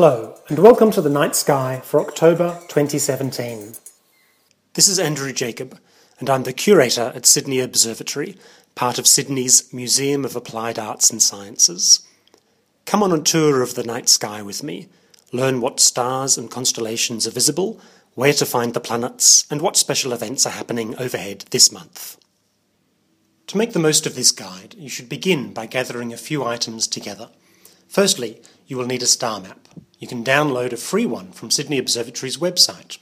Hello, and welcome to the night sky for October 2017. This is Andrew Jacob, and I'm the curator at Sydney Observatory, part of Sydney's Museum of Applied Arts and Sciences. Come on a tour of the night sky with me, learn what stars and constellations are visible, where to find the planets, and what special events are happening overhead this month. To make the most of this guide, you should begin by gathering a few items together. Firstly, you will need a star map. You can download a free one from Sydney Observatory's website,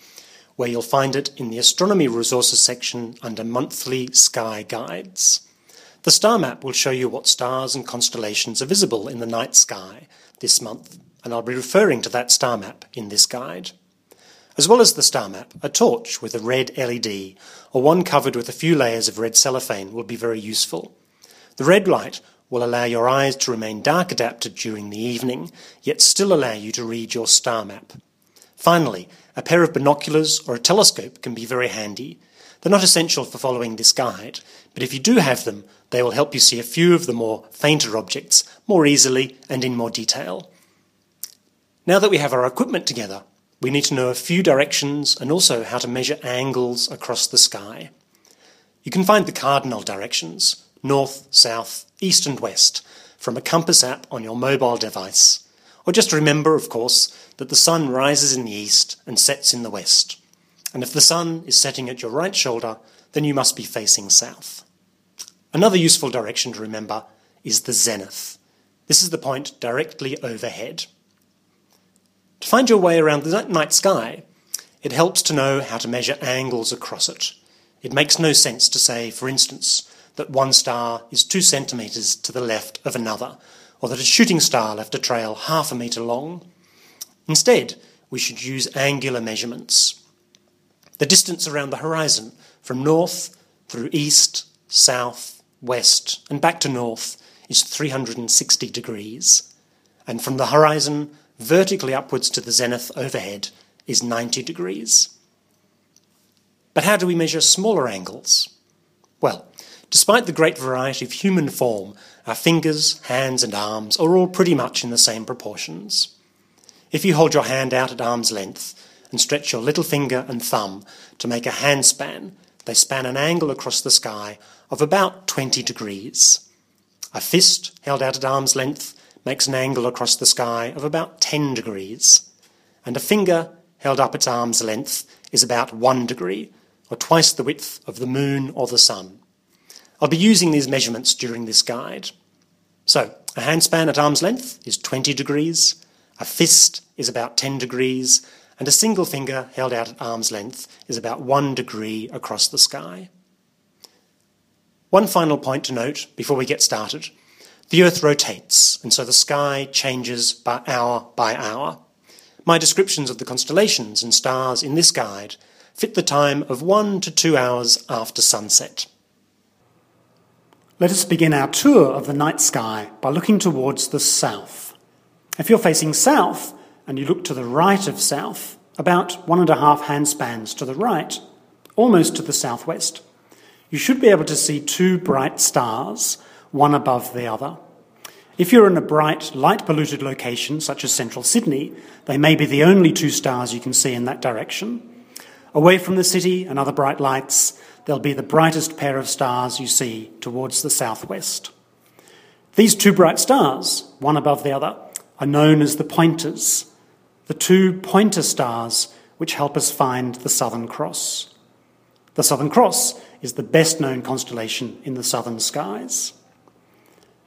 where you'll find it in the Astronomy Resources section under Monthly Sky Guides. The star map will show you what stars and constellations are visible in the night sky this month, and I'll be referring to that star map in this guide. As well as the star map, a torch with a red LED or one covered with a few layers of red cellophane will be very useful. The red light will allow your eyes to remain dark adapted during the evening, yet still allow you to read your star map. Finally, a pair of binoculars or a telescope can be very handy. They're not essential for following this guide, but if you do have them, they will help you see a few of the more fainter objects more easily and in more detail. Now that we have our equipment together, we need to know a few directions and also how to measure angles across the sky. You can find the cardinal directions, north, south, east, and west, from a compass app on your mobile device. Or just remember, of course, that the sun rises in the east and sets in the west. And if the sun is setting at your right shoulder, then you must be facing south. Another useful direction to remember is the zenith. This is the point directly overhead. To find your way around the night sky, it helps to know how to measure angles across it. It makes no sense to say, for instance, that one star is two centimetres to the left of another, or that a shooting star left a trail half a metre long. Instead, we should use angular measurements. The distance around the horizon from north through east, south, west, and back to north is 360 degrees. And from the horizon vertically upwards to the zenith overhead is 90 degrees. But how do we measure smaller angles? Well, Despite the great variety of human form, our fingers, hands, and arms are all pretty much in the same proportions. If you hold your hand out at arm's length and stretch your little finger and thumb to make a handspan, they span an angle across the sky of about 20 degrees. A fist held out at arm's length makes an angle across the sky of about 10 degrees, and a finger held up at arm's length is about 1 degree, or twice the width of the moon or the sun. I'll be using these measurements during this guide. So, a handspan at arm's length is 20 degrees, a fist is about 10 degrees, and a single finger held out at arm's length is about 1 degree across the sky. One final point to note before we get started. The Earth rotates, and so the sky changes by hour by hour. My descriptions of the constellations and stars in this guide fit the time of one to two hours after sunset. Let us begin our tour of the night sky by looking towards the south. If you're facing south and you look to the right of south, about one and a half handspans to the right, almost to the southwest, you should be able to see two bright stars, one above the other. If you're in a bright, light polluted location, such as central Sydney, they may be the only two stars you can see in that direction. Away from the city and other bright lights, they'll be the brightest pair of stars you see towards the southwest. These two bright stars, one above the other, are known as the pointers, the two pointer stars which help us find the Southern Cross. The Southern Cross is the best known constellation in the southern skies.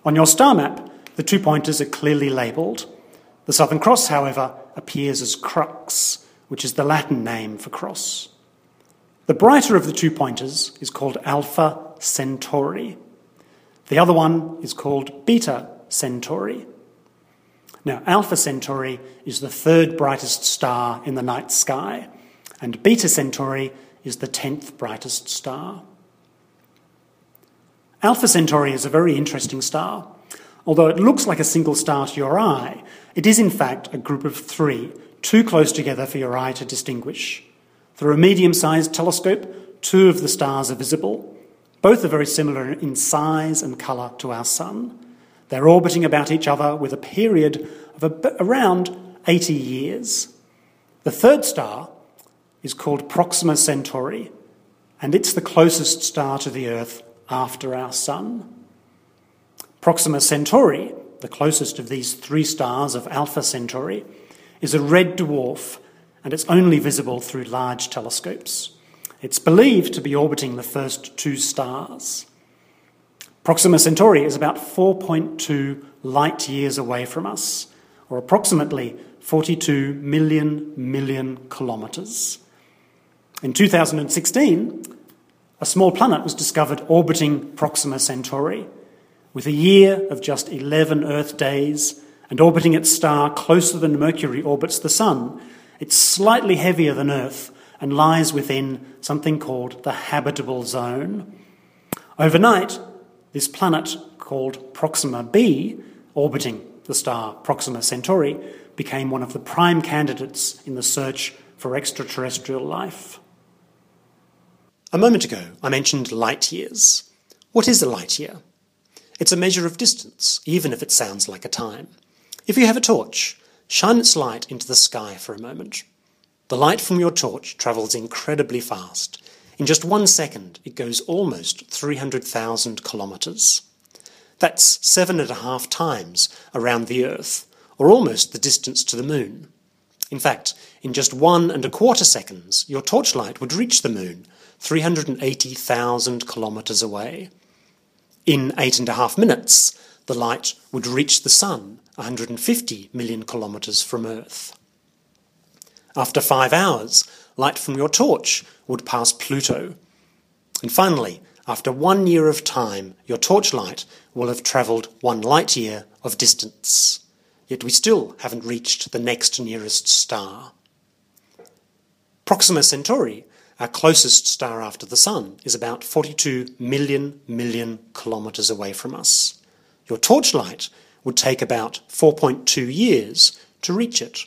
On your star map, the two pointers are clearly labelled. The Southern Cross, however, appears as crux, which is the Latin name for cross. The brighter of the two pointers is called Alpha Centauri. The other one is called Beta Centauri. Now, Alpha Centauri is the third brightest star in the night sky, and Beta Centauri is the tenth brightest star. Alpha Centauri is a very interesting star. Although it looks like a single star to your eye, it is in fact a group of three, too close together for your eye to distinguish. Through a medium sized telescope, two of the stars are visible. Both are very similar in size and colour to our Sun. They're orbiting about each other with a period of around 80 years. The third star is called Proxima Centauri, and it's the closest star to the Earth after our Sun. Proxima Centauri, the closest of these three stars of Alpha Centauri, is a red dwarf and it's only visible through large telescopes. It's believed to be orbiting the first two stars. Proxima Centauri is about 4.2 light years away from us, or approximately 42 million million kilometres. In 2016, a small planet was discovered orbiting Proxima Centauri, with a year of just 11 Earth days and orbiting its star closer than Mercury orbits the Sun. It's slightly heavier than Earth and lies within something called the habitable zone. Overnight, this planet, called Proxima b, orbiting the star Proxima Centauri, became one of the prime candidates in the search for extraterrestrial life. A moment ago, I mentioned light years. What is a light year? It's a measure of distance, even if it sounds like a time. If you have a torch, shine its light into the sky for a moment. The light from your torch travels incredibly fast. In just one second, it goes almost 300,000 kilometres. That's seven and a half times around the Earth, or almost the distance to the Moon. In fact, in just one and a quarter seconds, your torchlight would reach the Moon, 380,000 kilometres away. In eight and a half minutes, the light would reach the Sun, 150 million kilometres from Earth. After five hours, light from your torch would pass Pluto. And finally, after one year of time, your torchlight will have travelled one light year of distance. Yet we still haven't reached the next nearest star. Proxima Centauri, our closest star after the Sun, is about 42 million million kilometres away from us. Your torchlight would take about 4.2 years to reach it.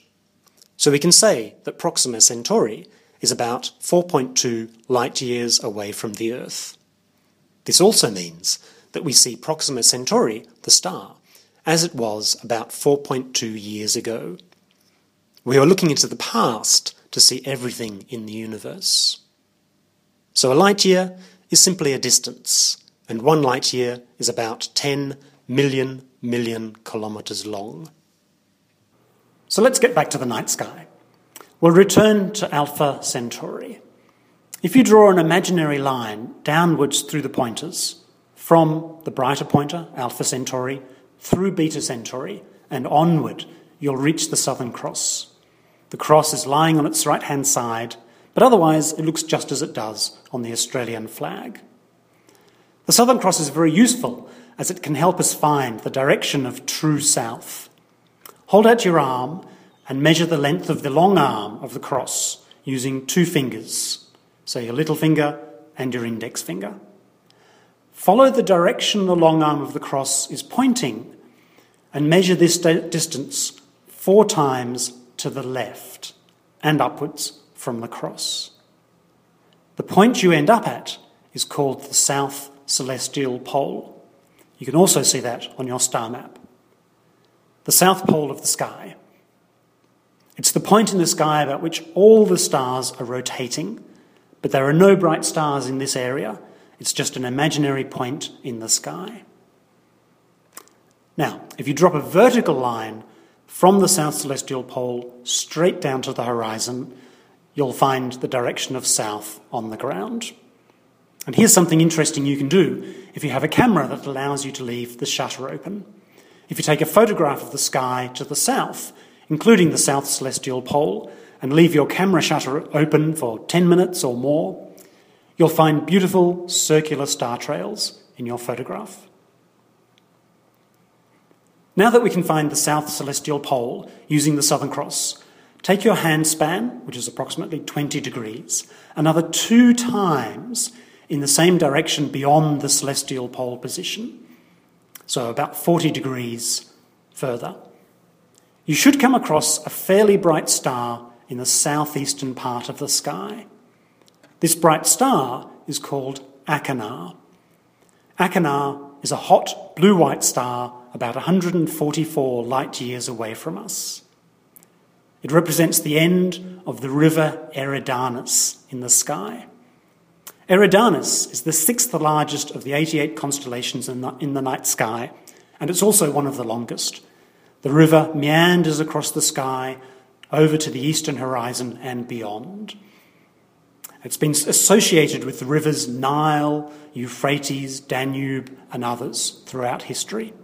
So we can say that Proxima Centauri is about 4.2 light years away from the Earth. This also means that we see Proxima Centauri, the star, as it was about 4.2 years ago. We are looking into the past to see everything in the universe. So a light year is simply a distance, and one light year is about 10 million million kilometres long. So let's get back to the night sky. We'll return to Alpha Centauri. If you draw an imaginary line downwards through the pointers, from the brighter pointer, Alpha Centauri, through Beta Centauri, and onward, you'll reach the Southern Cross. The cross is lying on its right hand side, but otherwise it looks just as it does on the Australian flag. The Southern Cross is very useful as it can help us find the direction of true south. Hold out your arm and measure the length of the long arm of the cross using two fingers, so your little finger and your index finger. Follow the direction the long arm of the cross is pointing and measure this distance four times to the left and upwards from the cross. The point you end up at is called the south celestial pole. You can also see that on your star map. The south pole of the sky it's the point in the sky about which all the stars are rotating, but there are no bright stars in this area. It's just an imaginary point in the sky. Now, if you drop a vertical line from the south celestial pole straight down to the horizon, you'll find the direction of south on the ground. And here's something interesting you can do if you have a camera that allows you to leave the shutter open. If you take a photograph of the sky to the south, including the south celestial pole, and leave your camera shutter open for 10 minutes or more, you'll find beautiful circular star trails in your photograph. Now that we can find the south celestial pole using the Southern Cross, take your hand span, which is approximately 20 degrees, another two times in the same direction beyond the celestial pole position, so about 40 degrees further you should come across a fairly bright star in the southeastern part of the sky. This bright star is called Achernar. Achernar is a hot blue white star about 144 light years away from us. It represents the end of the river Eridanus in the sky. Eridanus is the sixth largest of the 88 constellations in the, in the night sky, and it's also one of the longest. The river meanders across the sky over to the eastern horizon and beyond. It's been associated with the rivers Nile, Euphrates, Danube, and others throughout history.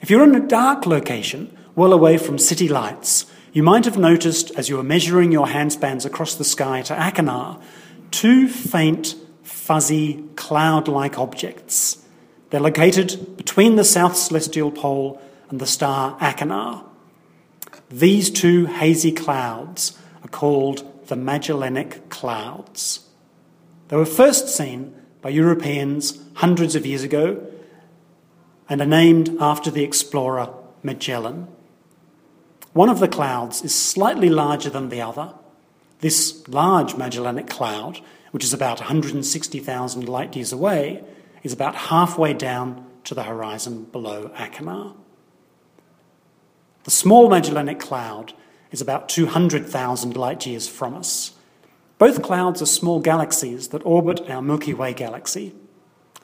If you're in a dark location, well away from city lights, you might have noticed as you were measuring your handspans across the sky to Achernar two faint, fuzzy, cloud like objects. They're located between the south celestial pole and the star Achernar. These two hazy clouds are called the Magellanic Clouds. They were first seen by Europeans hundreds of years ago and are named after the explorer Magellan. One of the clouds is slightly larger than the other. This large Magellanic Cloud, which is about 160,000 light years away, is about halfway down to the horizon below Achernar. The small Magellanic Cloud is about 200,000 light years from us. Both clouds are small galaxies that orbit our Milky Way galaxy,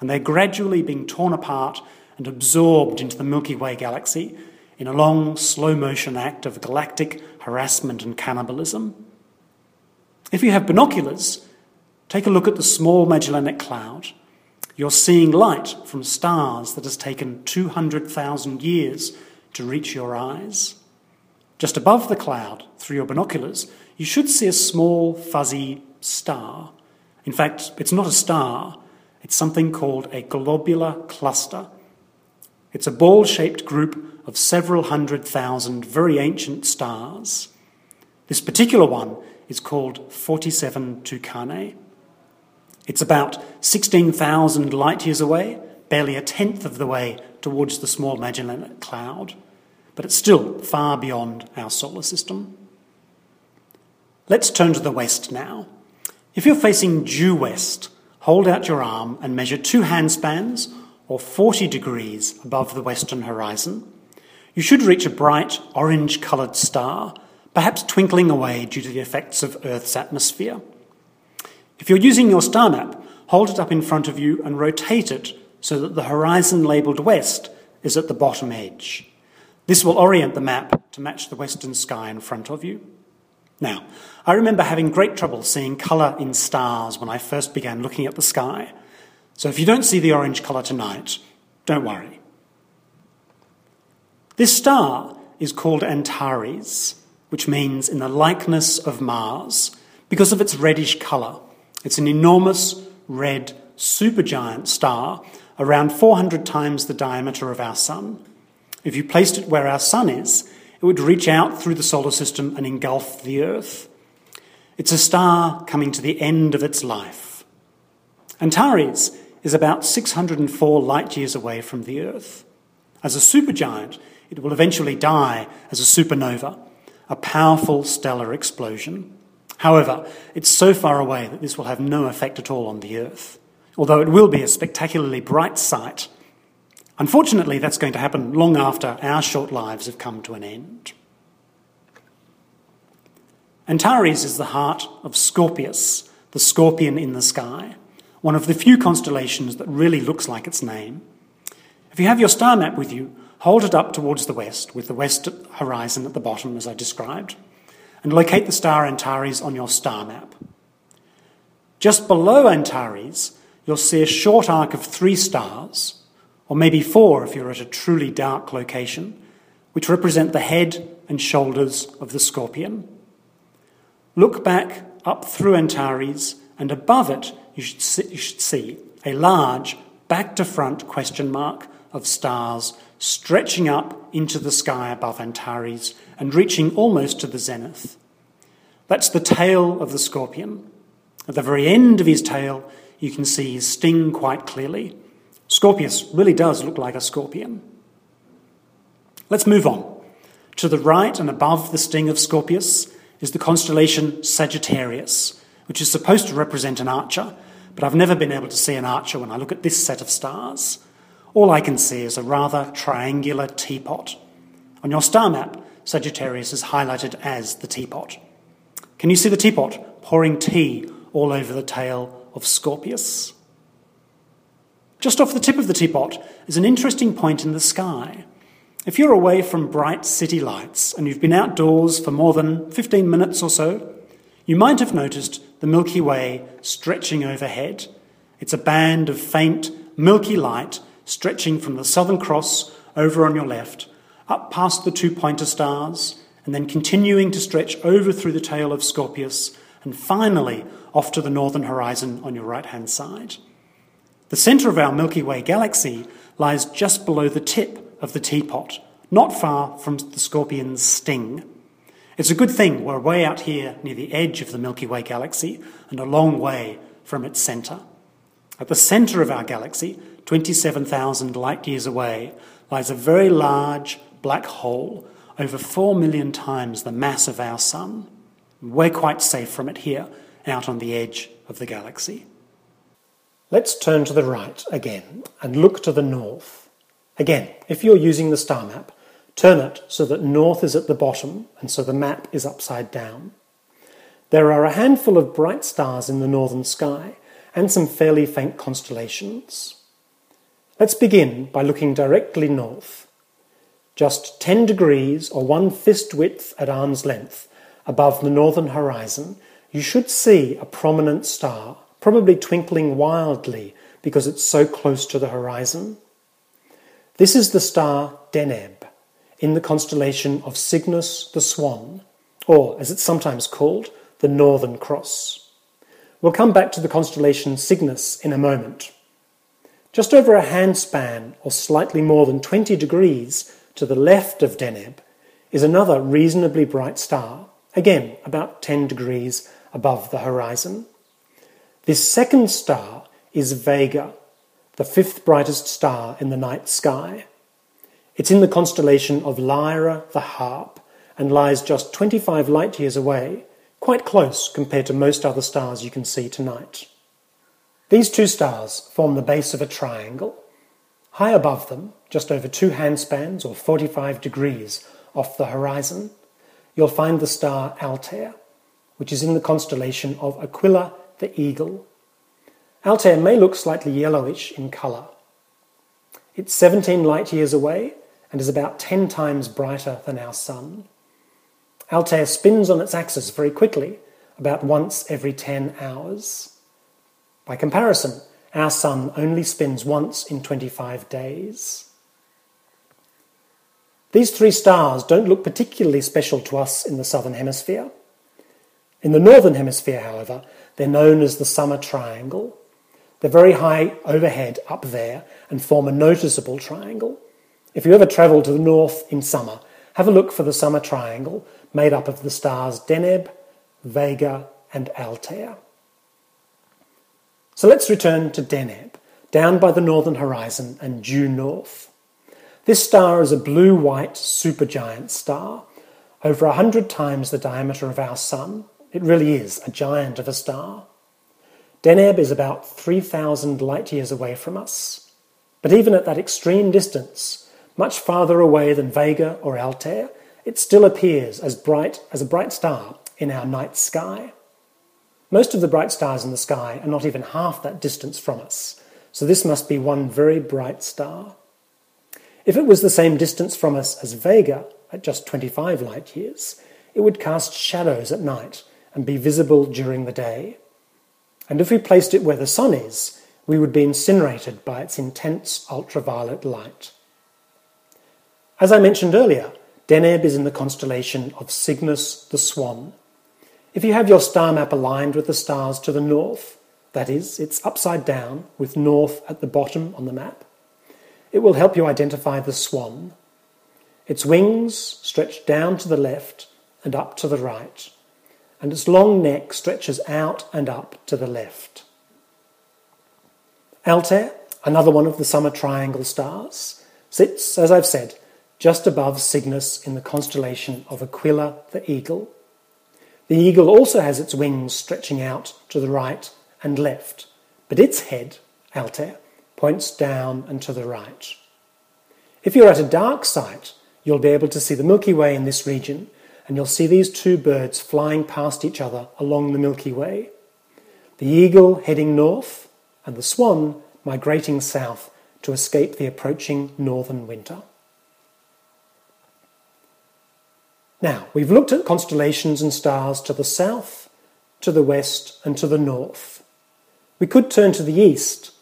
and they're gradually being torn apart and absorbed into the Milky Way galaxy in a long, slow motion act of galactic harassment and cannibalism. If you have binoculars, take a look at the small Magellanic Cloud. You're seeing light from stars that has taken 200,000 years to reach your eyes. Just above the cloud, through your binoculars, you should see a small, fuzzy star. In fact, it's not a star, it's something called a globular cluster. It's a ball shaped group of several hundred thousand very ancient stars. This particular one is called 47 Tucanae. It's about 16,000 light years away, barely a tenth of the way towards the small Magellanic Cloud but it's still far beyond our solar system. Let's turn to the west now. If you're facing due west, hold out your arm and measure two handspans or 40 degrees above the western horizon. You should reach a bright orange coloured star, perhaps twinkling away due to the effects of Earth's atmosphere. If you're using your star map, hold it up in front of you and rotate it so that the horizon labelled west is at the bottom edge. This will orient the map to match the western sky in front of you. Now, I remember having great trouble seeing colour in stars when I first began looking at the sky. So if you don't see the orange colour tonight, don't worry. This star is called Antares, which means in the likeness of Mars, because of its reddish colour. It's an enormous red supergiant star, around 400 times the diameter of our Sun. If you placed it where our sun is, it would reach out through the solar system and engulf the Earth. It's a star coming to the end of its life. Antares is about 604 light years away from the Earth. As a supergiant, it will eventually die as a supernova, a powerful stellar explosion. However, it's so far away that this will have no effect at all on the Earth, although it will be a spectacularly bright sight Unfortunately, that's going to happen long after our short lives have come to an end. Antares is the heart of Scorpius, the scorpion in the sky, one of the few constellations that really looks like its name. If you have your star map with you, hold it up towards the west, with the west horizon at the bottom, as I described, and locate the star Antares on your star map. Just below Antares, you'll see a short arc of three stars or maybe four if you're at a truly dark location, which represent the head and shoulders of the scorpion. Look back up through Antares, and above it you should see, you should see a large back to front question mark of stars stretching up into the sky above Antares and reaching almost to the zenith. That's the tail of the scorpion. At the very end of his tail, you can see his sting quite clearly. Scorpius really does look like a scorpion. Let's move on. To the right and above the sting of Scorpius is the constellation Sagittarius, which is supposed to represent an archer, but I've never been able to see an archer when I look at this set of stars. All I can see is a rather triangular teapot. On your star map, Sagittarius is highlighted as the teapot. Can you see the teapot pouring tea all over the tail of Scorpius? Just off the tip of the teapot is an interesting point in the sky. If you're away from bright city lights and you've been outdoors for more than 15 minutes or so, you might have noticed the Milky Way stretching overhead. It's a band of faint, milky light stretching from the Southern Cross over on your left, up past the two pointer stars, and then continuing to stretch over through the tail of Scorpius, and finally off to the northern horizon on your right hand side. The centre of our Milky Way galaxy lies just below the tip of the teapot, not far from the scorpion's sting. It's a good thing we're way out here near the edge of the Milky Way galaxy and a long way from its centre. At the centre of our galaxy, 27,000 light years away, lies a very large black hole, over 4 million times the mass of our Sun. We're quite safe from it here, out on the edge of the galaxy. Let's turn to the right again and look to the north. Again, if you're using the star map, turn it so that north is at the bottom and so the map is upside down. There are a handful of bright stars in the northern sky and some fairly faint constellations. Let's begin by looking directly north. Just 10 degrees or one fist width at arm's length above the northern horizon, you should see a prominent star, probably twinkling wildly because it's so close to the horizon. This is the star Deneb in the constellation of Cygnus the Swan, or as it's sometimes called, the Northern Cross. We'll come back to the constellation Cygnus in a moment. Just over a handspan, or slightly more than 20 degrees to the left of Deneb, is another reasonably bright star, again about 10 degrees above the horizon. This second star is Vega, the fifth brightest star in the night sky. It's in the constellation of Lyra the Harp and lies just 25 light years away, quite close compared to most other stars you can see tonight. These two stars form the base of a triangle. High above them, just over two handspans or 45 degrees off the horizon, you'll find the star Altair, which is in the constellation of Aquila the Eagle. Altair may look slightly yellowish in colour. It's 17 light years away and is about 10 times brighter than our Sun. Altair spins on its axis very quickly, about once every 10 hours. By comparison, our Sun only spins once in 25 days. These three stars don't look particularly special to us in the Southern Hemisphere. In the Northern Hemisphere, however, they're known as the Summer Triangle. They're very high overhead up there and form a noticeable triangle. If you ever travel to the north in summer, have a look for the Summer Triangle made up of the stars Deneb, Vega, and Altair. So let's return to Deneb, down by the northern horizon and due north. This star is a blue white supergiant star, over a hundred times the diameter of our Sun. It really is a giant of a star. Deneb is about 3,000 light years away from us. But even at that extreme distance, much farther away than Vega or Altair, it still appears as bright as a bright star in our night sky. Most of the bright stars in the sky are not even half that distance from us, so this must be one very bright star. If it was the same distance from us as Vega, at just 25 light years, it would cast shadows at night and be visible during the day. And if we placed it where the sun is, we would be incinerated by its intense ultraviolet light. As I mentioned earlier, Deneb is in the constellation of Cygnus the Swan. If you have your star map aligned with the stars to the north, that is, it's upside down with north at the bottom on the map, it will help you identify the swan. Its wings stretch down to the left and up to the right, and its long neck stretches out and up to the left. Altair, another one of the summer triangle stars, sits, as I've said, just above Cygnus in the constellation of Aquila the Eagle. The eagle also has its wings stretching out to the right and left, but its head, Altair, points down and to the right. If you're at a dark site, you'll be able to see the Milky Way in this region, and you'll see these two birds flying past each other along the Milky Way. The eagle heading north, and the swan migrating south to escape the approaching northern winter. Now, we've looked at constellations and stars to the south, to the west, and to the north. We could turn to the east,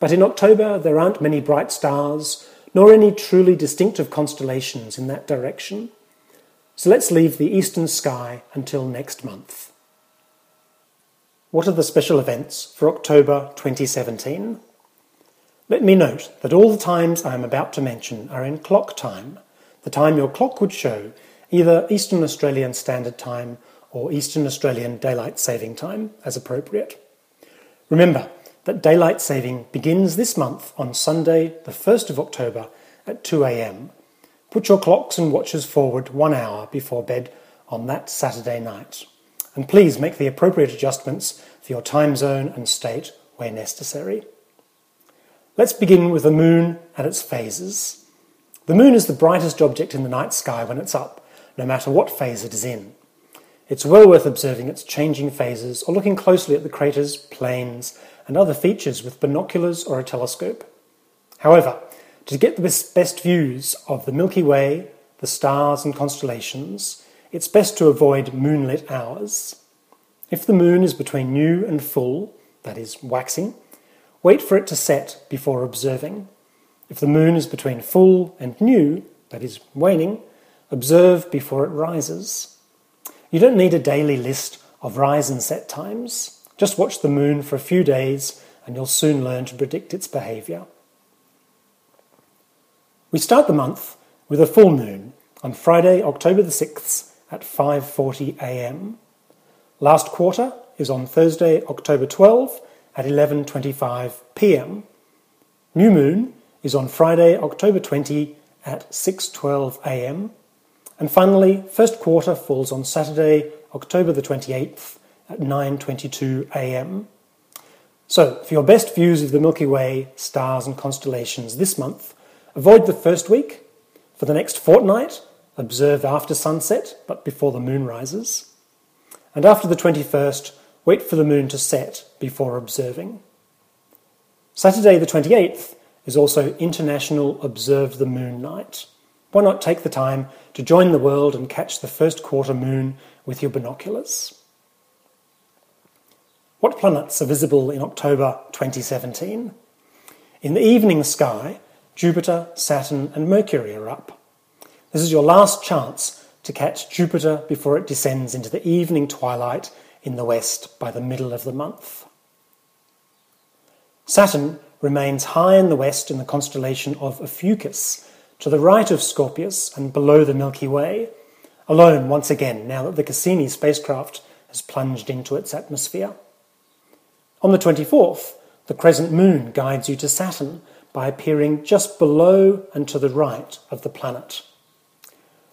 but in October there aren't many bright stars, nor any truly distinctive constellations in that direction. So let's leave the eastern sky until next month. What are the special events for October 2017? Let me note that all the times I am about to mention are in clock time, the time your clock would show either Eastern Australian Standard Time or Eastern Australian Daylight Saving Time as appropriate. Remember that daylight saving begins this month on Sunday, the 1st of October at 2 am. Put your clocks and watches forward one hour before bed on that Saturday night. And please make the appropriate adjustments for your time zone and state where necessary. Let's begin with the moon and its phases. The moon is the brightest object in the night sky when it's up, no matter what phase it is in. It's well worth observing its changing phases or looking closely at the craters, plains, and other features with binoculars or a telescope. However, to get the best views of the Milky Way, the stars, and constellations, it's best to avoid moonlit hours. If the moon is between new and full, that is, waxing, wait for it to set before observing. If the moon is between full and new, that is, waning, observe before it rises. You don't need a daily list of rise and set times. Just watch the moon for a few days and you'll soon learn to predict its behaviour. We start the month with a full moon on Friday, October the 6th at 5:40 a.m. Last quarter is on Thursday, October 12 at 11:25 p.m. New moon is on Friday, October 20 at 6:12 a.m. And finally, first quarter falls on Saturday, October the 28th at 9:22 a.m. So, for your best views of the Milky Way, stars and constellations this month, avoid the first week. For the next fortnight, observe after sunset but before the moon rises. And after the 21st, wait for the moon to set before observing. Saturday the 28th is also International Observe the Moon Night. Why not take the time to join the world and catch the first quarter moon with your binoculars? What planets are visible in October 2017? In the evening sky, Jupiter, Saturn, and Mercury are up. This is your last chance to catch Jupiter before it descends into the evening twilight in the west by the middle of the month. Saturn remains high in the west in the constellation of Ophiuchus, to the right of Scorpius and below the Milky Way, alone once again now that the Cassini spacecraft has plunged into its atmosphere. On the 24th, the crescent moon guides you to Saturn by appearing just below and to the right of the planet.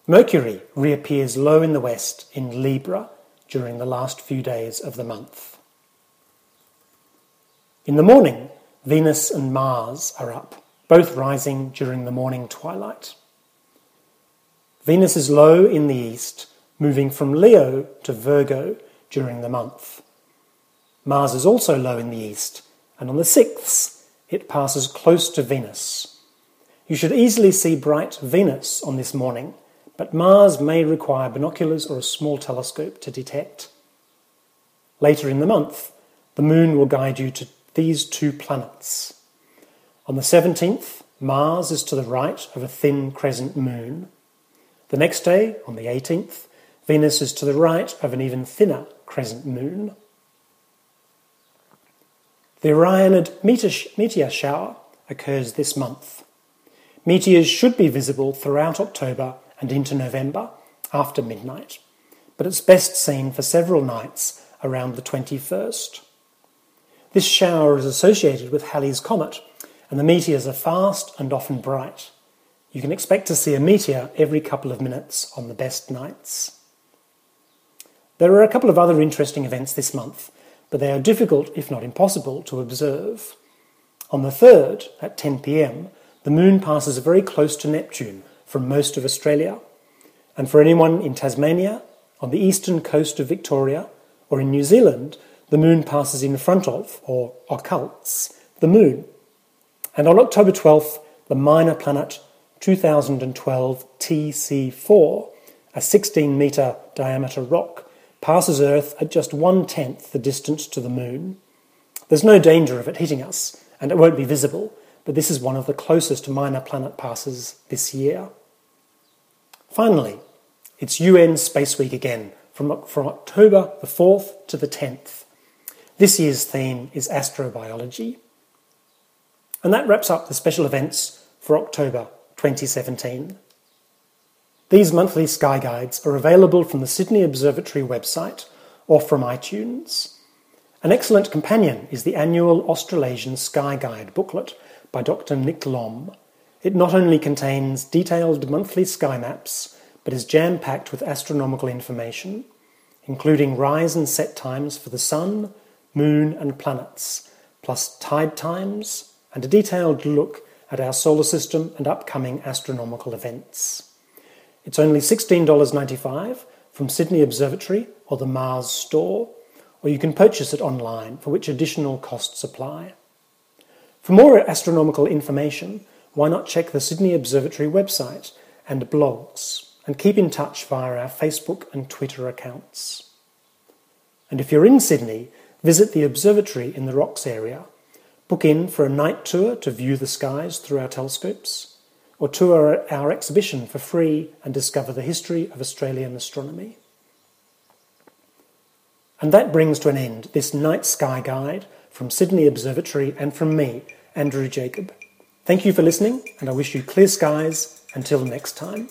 Mercury reappears low in the west in Libra during the last few days of the month. In the morning, Venus and Mars are up, both rising during the morning twilight. Venus is low in the east, moving from Leo to Virgo during the month. Mars is also low in the east, and on the 6th, it passes close to Venus. You should easily see bright Venus on this morning, but Mars may require binoculars or a small telescope to detect. Later in the month, the moon will guide you to these two planets. On the 17th, Mars is to the right of a thin crescent moon. The next day, on the 18th, Venus is to the right of an even thinner crescent moon. The Orionid meteor shower occurs this month. Meteors should be visible throughout October and into November after midnight, but it's best seen for several nights around the 21st. This shower is associated with Halley's Comet, and the meteors are fast and often bright. You can expect to see a meteor every couple of minutes on the best nights. There are a couple of other interesting events this month but they are difficult, if not impossible, to observe. On the 3rd, at 10 pm, the moon passes very close to Neptune from most of Australia. And for anyone in Tasmania, on the eastern coast of Victoria, or in New Zealand, the moon passes in front of, or occults, the moon. And on October 12th, the minor planet 2012 TC4, a 16 metre diameter rock, passes Earth at just one tenth the distance to the moon. There's no danger of it hitting us, and it won't be visible, but this is one of the closest minor planet passes this year. Finally, it's UN Space Week again, from, from October the 4th to the 10th. This year's theme is astrobiology. And that wraps up the special events for October 2017. These monthly sky guides are available from the Sydney Observatory website or from iTunes. An excellent companion is the annual Australasian Sky Guide booklet by Dr. Nick Lomb. It not only contains detailed monthly sky maps, but is jam packed with astronomical information, including rise and set times for the Sun, Moon, and planets, plus tide times, and a detailed look at our solar system and upcoming astronomical events. It's only $16.95 from Sydney Observatory or the MAAS Store or you can purchase it online, for which additional costs apply. For more astronomical information, why not check the Sydney Observatory website and blogs, and keep in touch via our Facebook and Twitter accounts. And if you're in Sydney, visit the observatory in the Rocks area. Book in for a night tour to view the skies through our telescopes, or tour our exhibition for free and discover the history of Australian astronomy. And that brings to an end this night sky guide from Sydney Observatory and from me, Andrew Jacob. Thank you for listening, and I wish you clear skies until next time.